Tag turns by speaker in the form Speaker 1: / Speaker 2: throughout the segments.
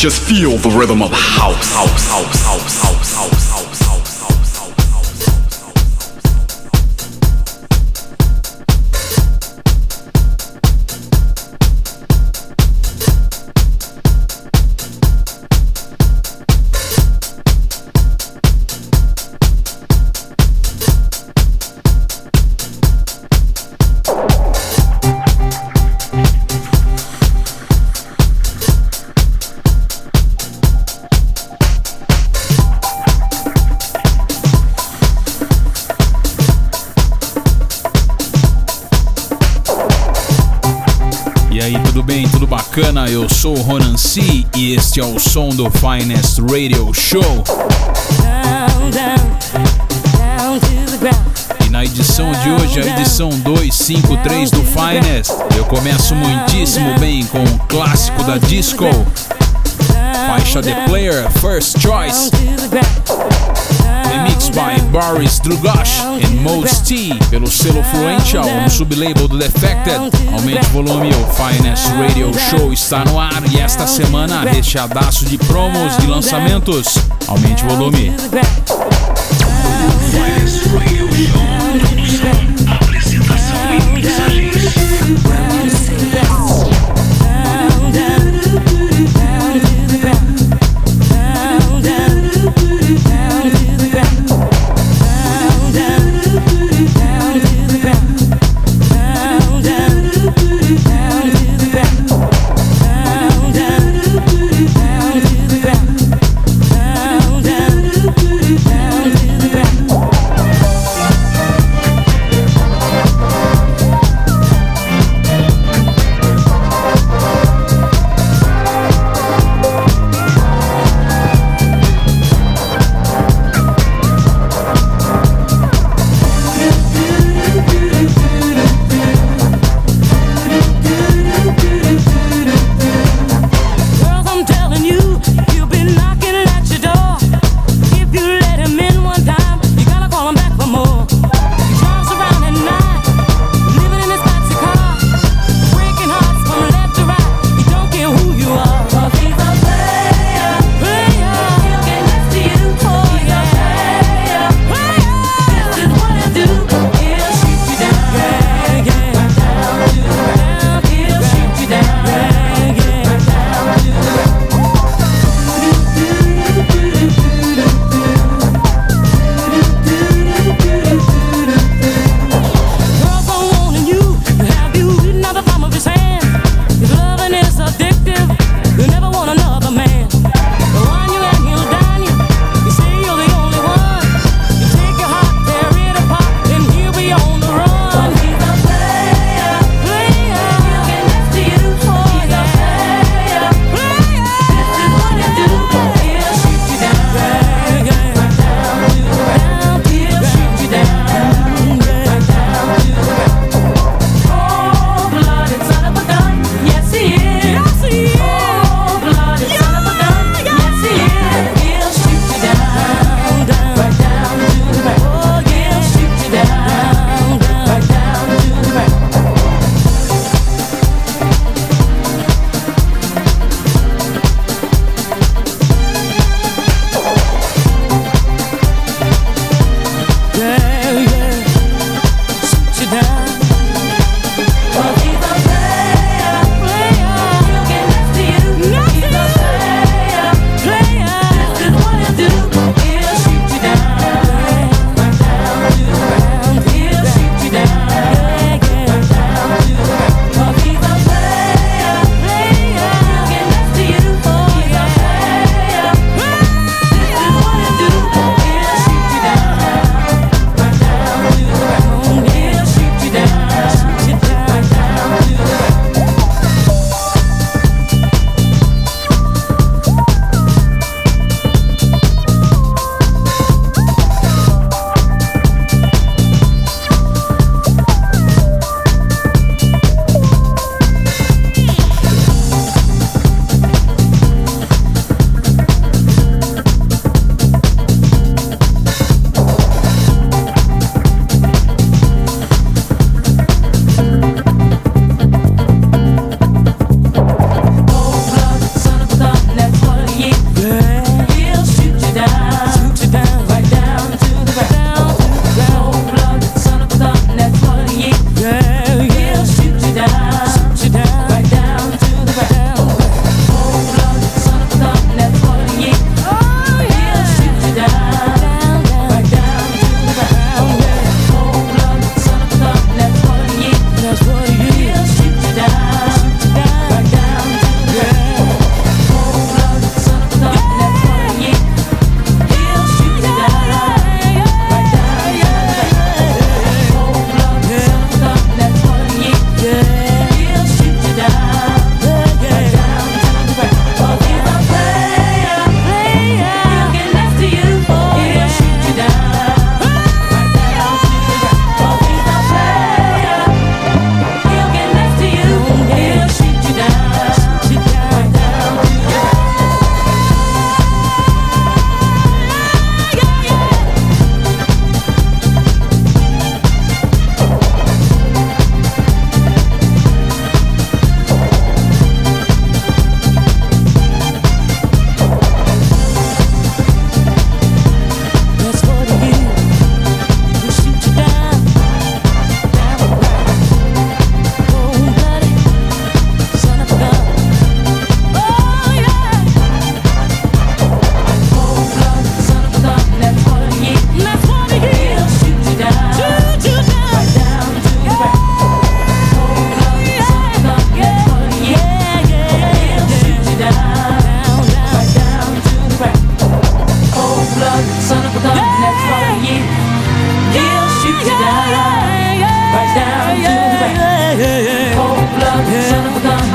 Speaker 1: Just feel the rhythm of house, house,
Speaker 2: som do Finest Radio Show. E na edição de hoje, a edição 253 do Finest, eu começo muitíssimo bem com o clássico da disco, faixa The Player First Choice, remix by Boris Drugosh and Mos T pelo selo Fluential no sublabel do Defected. Aumente o volume, o Finest Radio Show está no ar e esta semana recheadaço de promos de lançamentos. Aumente o volume.
Speaker 3: Finest Radio Show.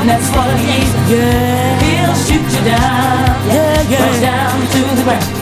Speaker 3: that's
Speaker 4: what it is. Yeah. He'll shoot you down. Yeah, yeah. Down to the ground.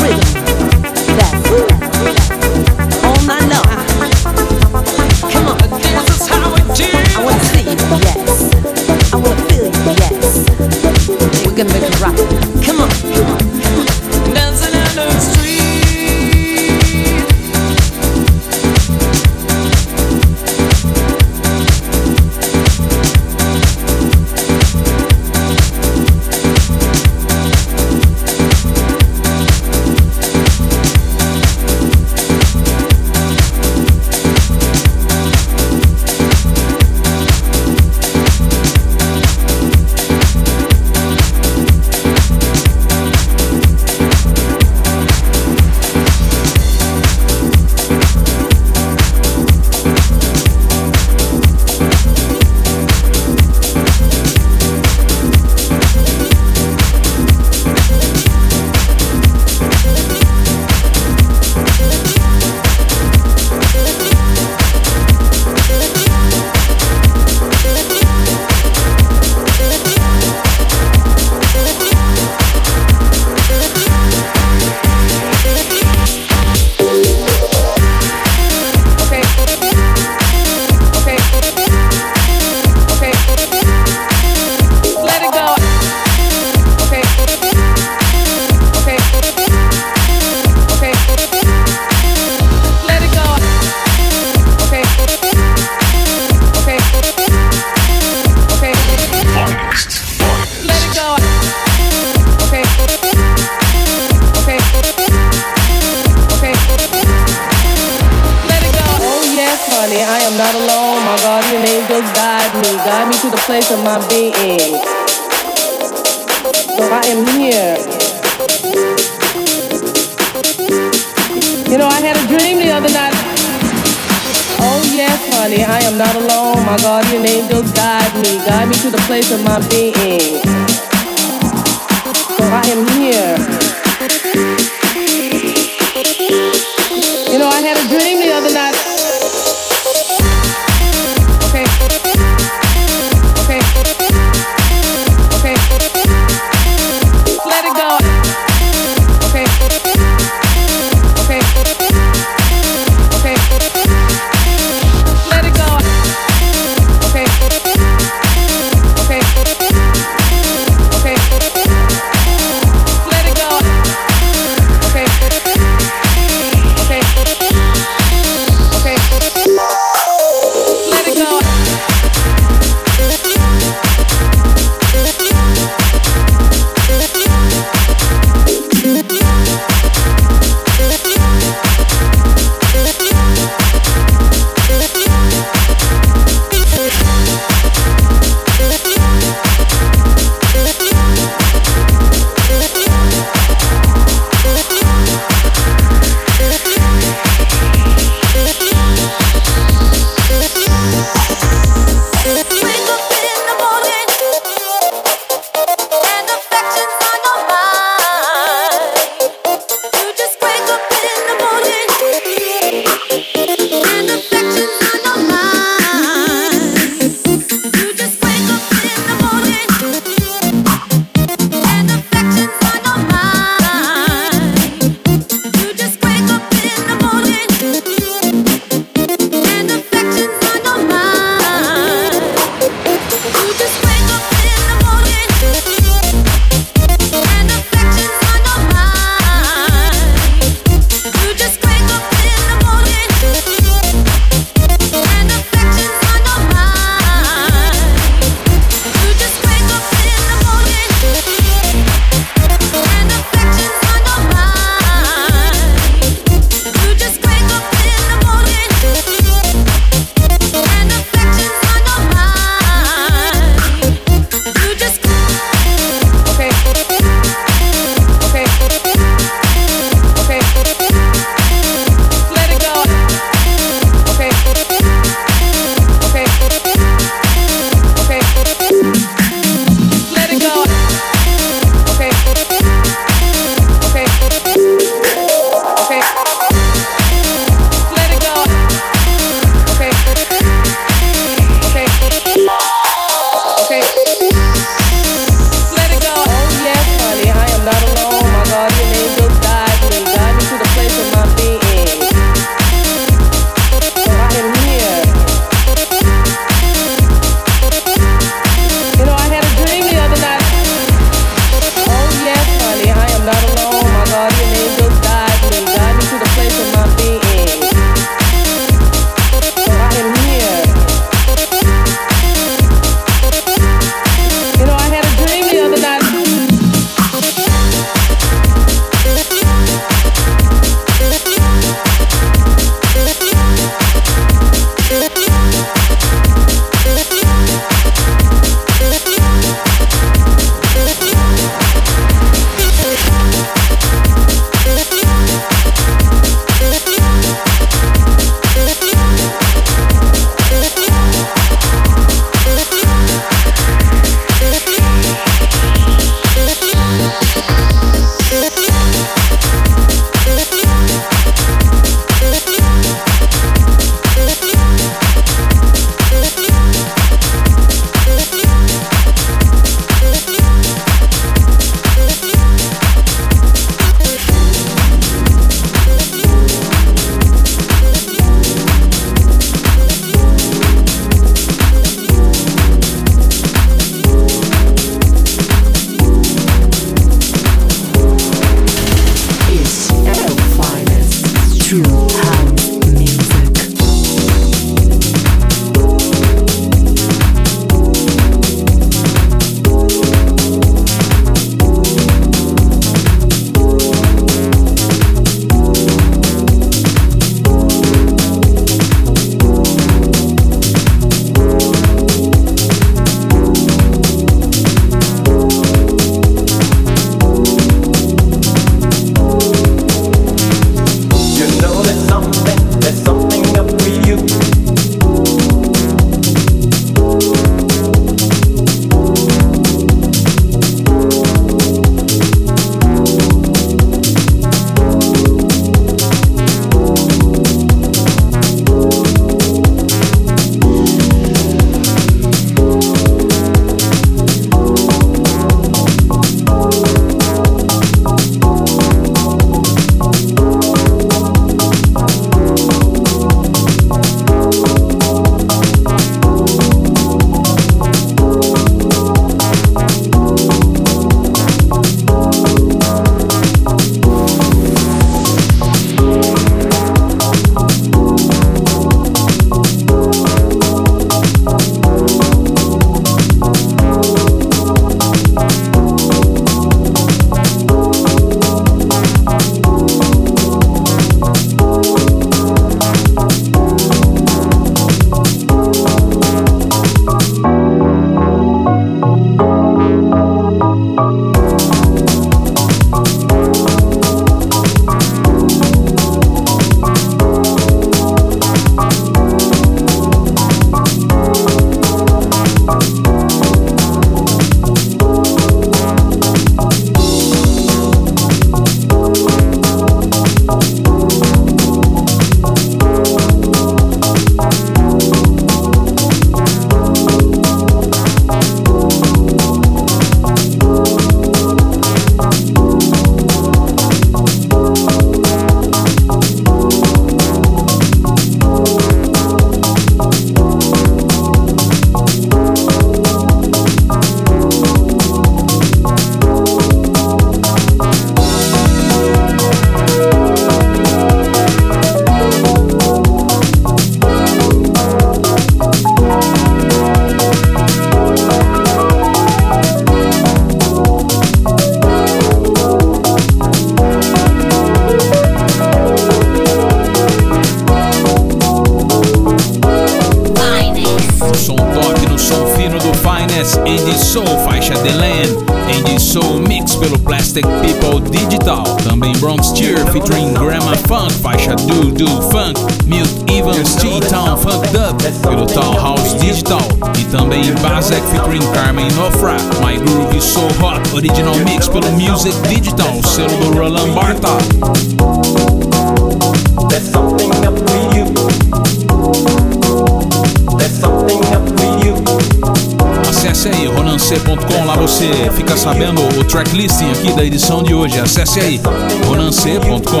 Speaker 2: Acesse aí bonancê.com.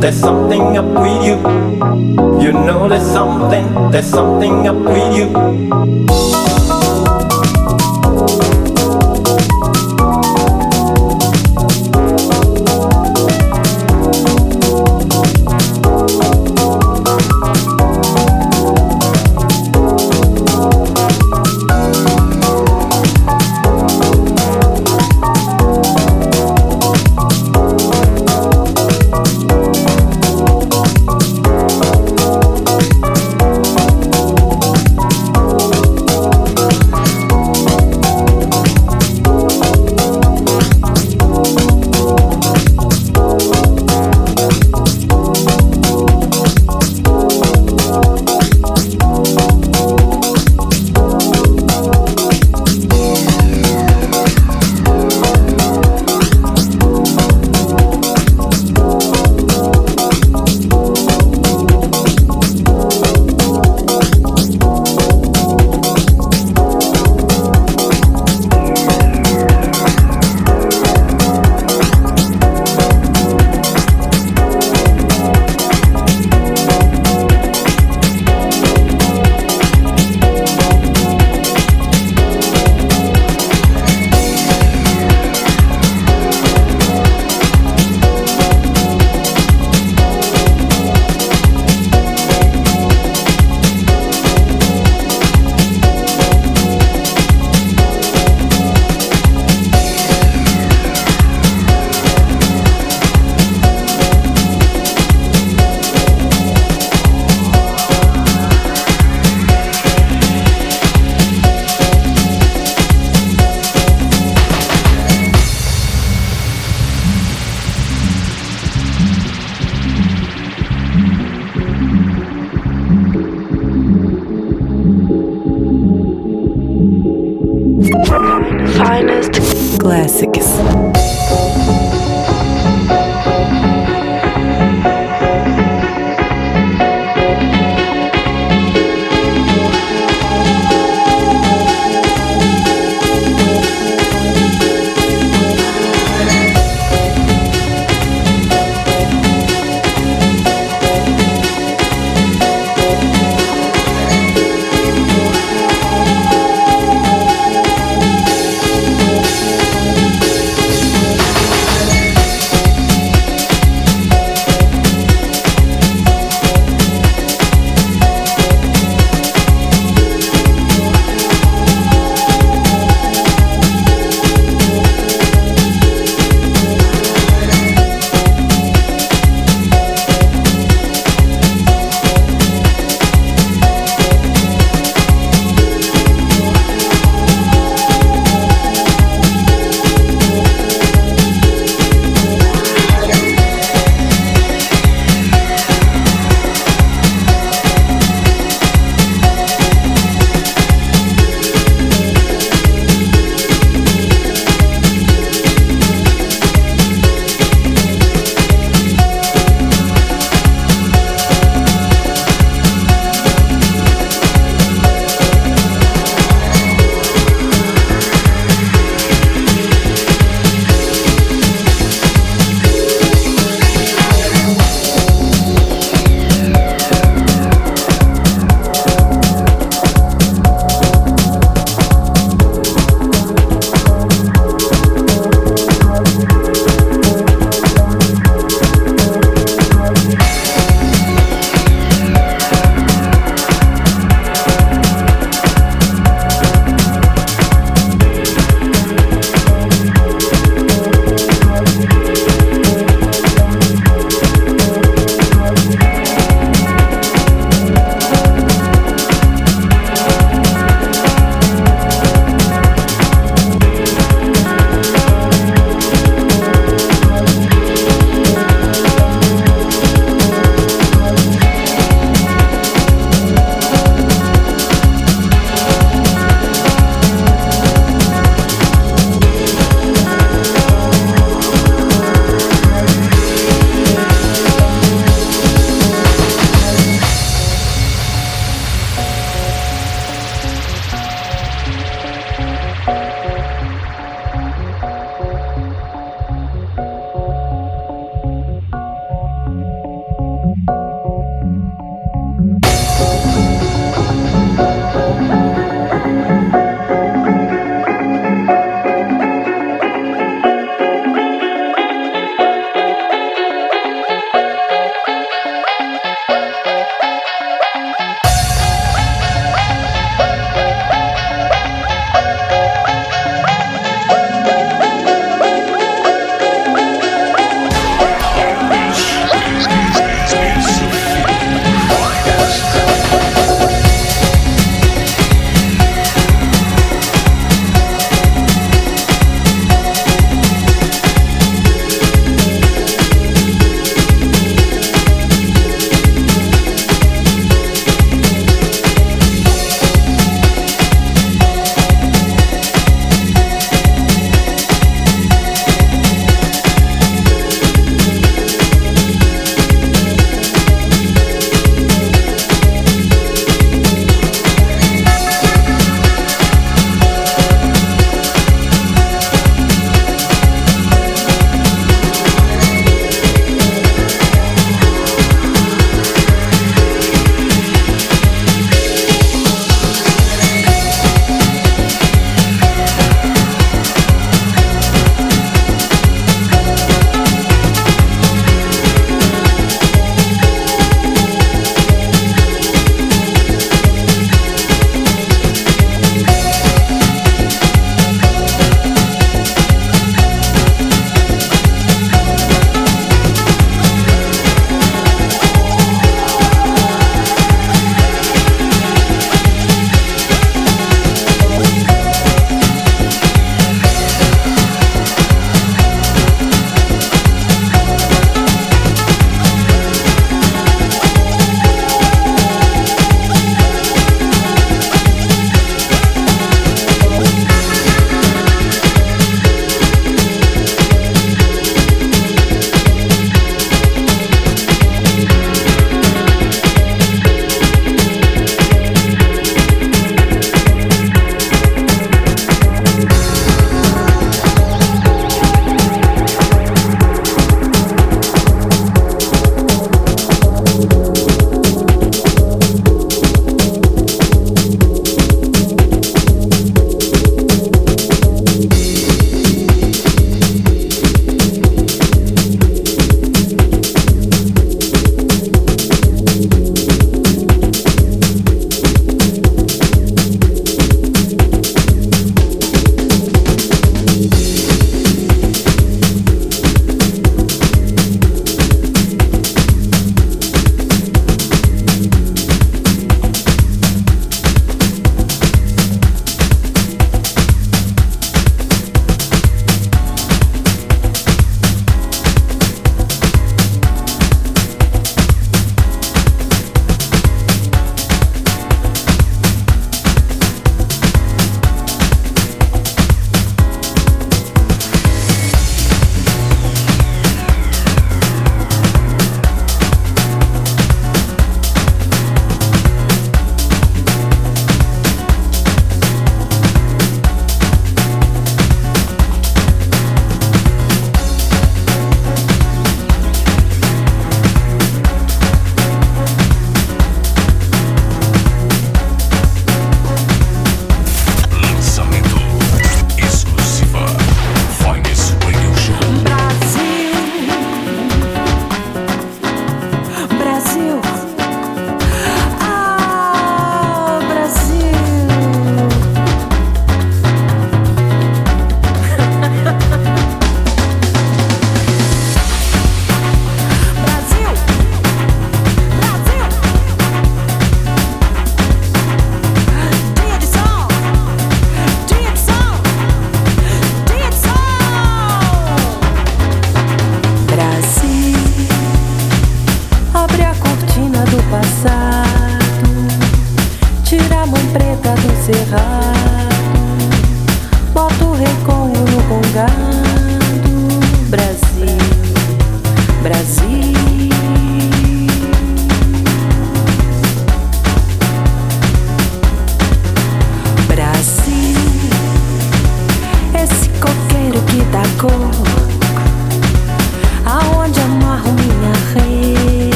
Speaker 5: There's something up with you. You know there's something, there's something up with you.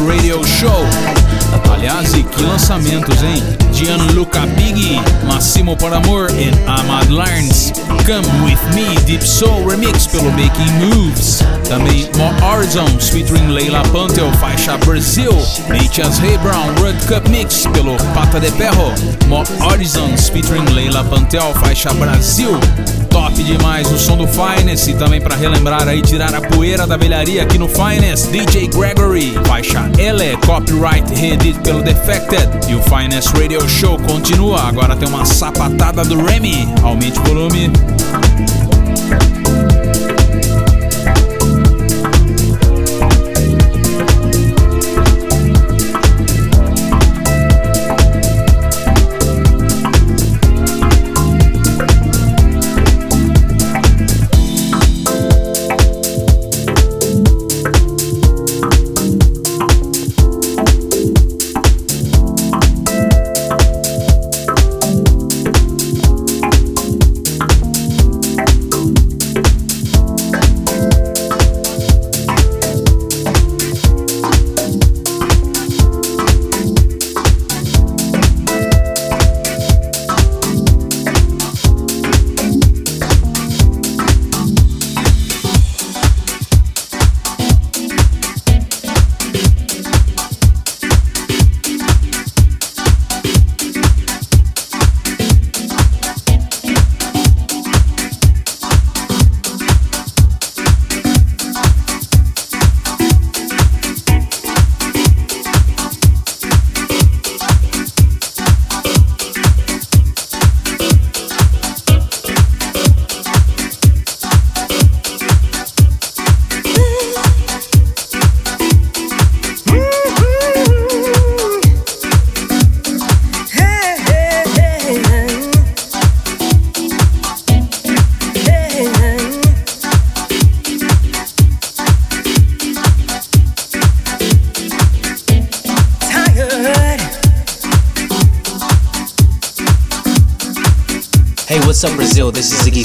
Speaker 2: Radio Show. Aliás, e que lançamentos, hein? Gianluca Big, Massimo Paramor e Ahmad Larnes. Come With Me, Deep Soul Remix pelo Making Moves. Também More Horizons, featuring Leila Pantel, faixa Brasil. Matias Ray Brown, World Cup Mix pelo Pata de Perro. More Horizons, featuring Leila Pantel, faixa Brasil. Top demais o som do Finest e também para relembrar aí, tirar a poeira da velharia aqui no Finest, DJ Gregory, faixa L, copyright Reddit pelo Defected. E o Finance Radio Show continua. Agora tem uma sapatada do Remy. Aumente o volume.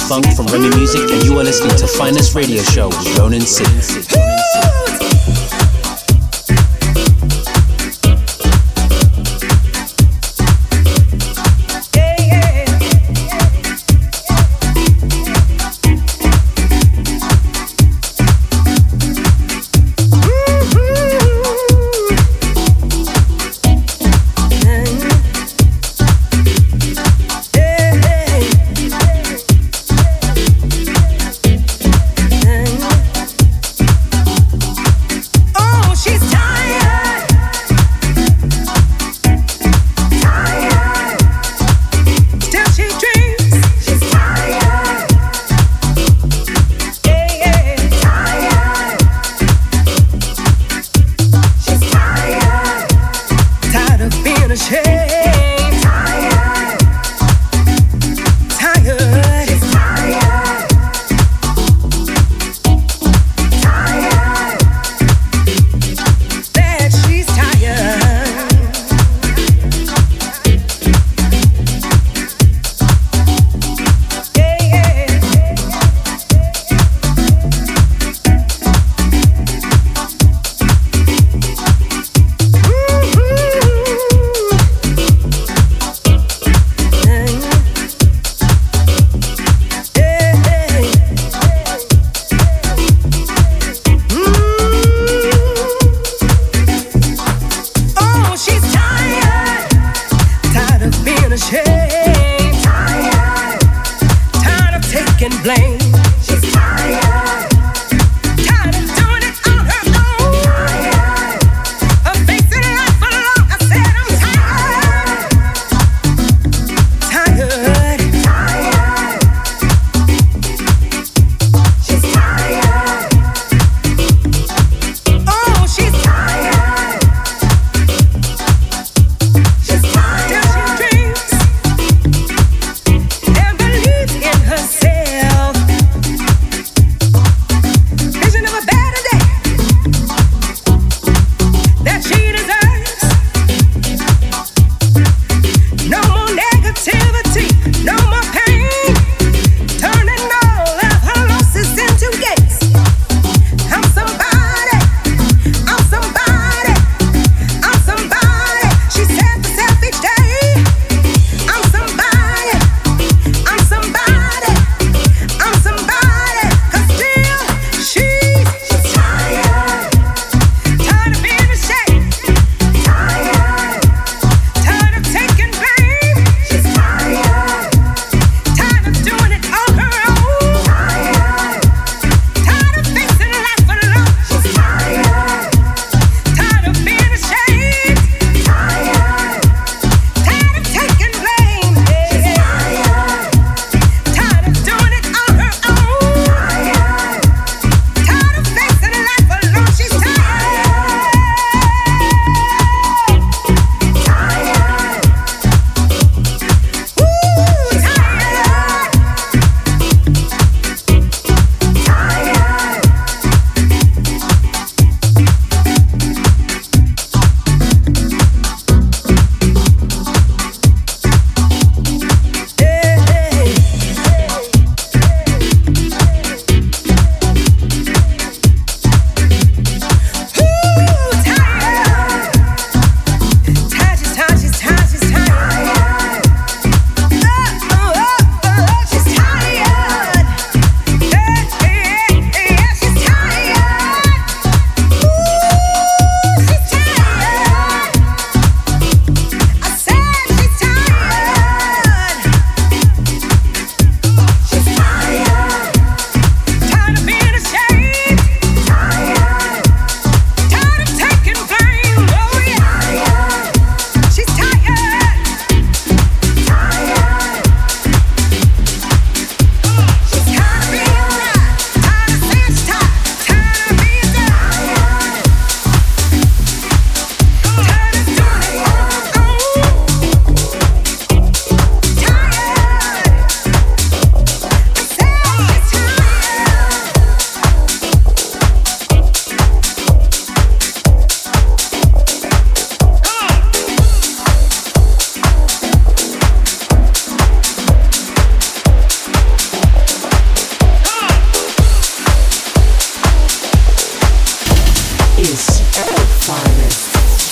Speaker 6: Funk from Remy Music, and you are listening to Finest Radio Show with Ronan City.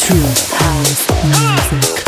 Speaker 2: True house music.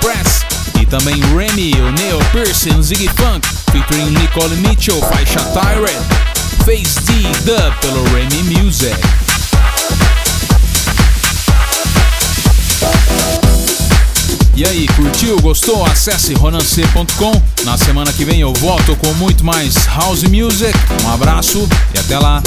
Speaker 2: Express, e também Remy, o Neo Pearson Ziggy Funk, featuring Nicole Mitchell, faixa Tyrant, Phase D Dub pelo Remy Music. E aí, curtiu? Gostou? Acesse ronancê.com. Na semana que vem eu volto com muito mais house music. Um abraço e até lá.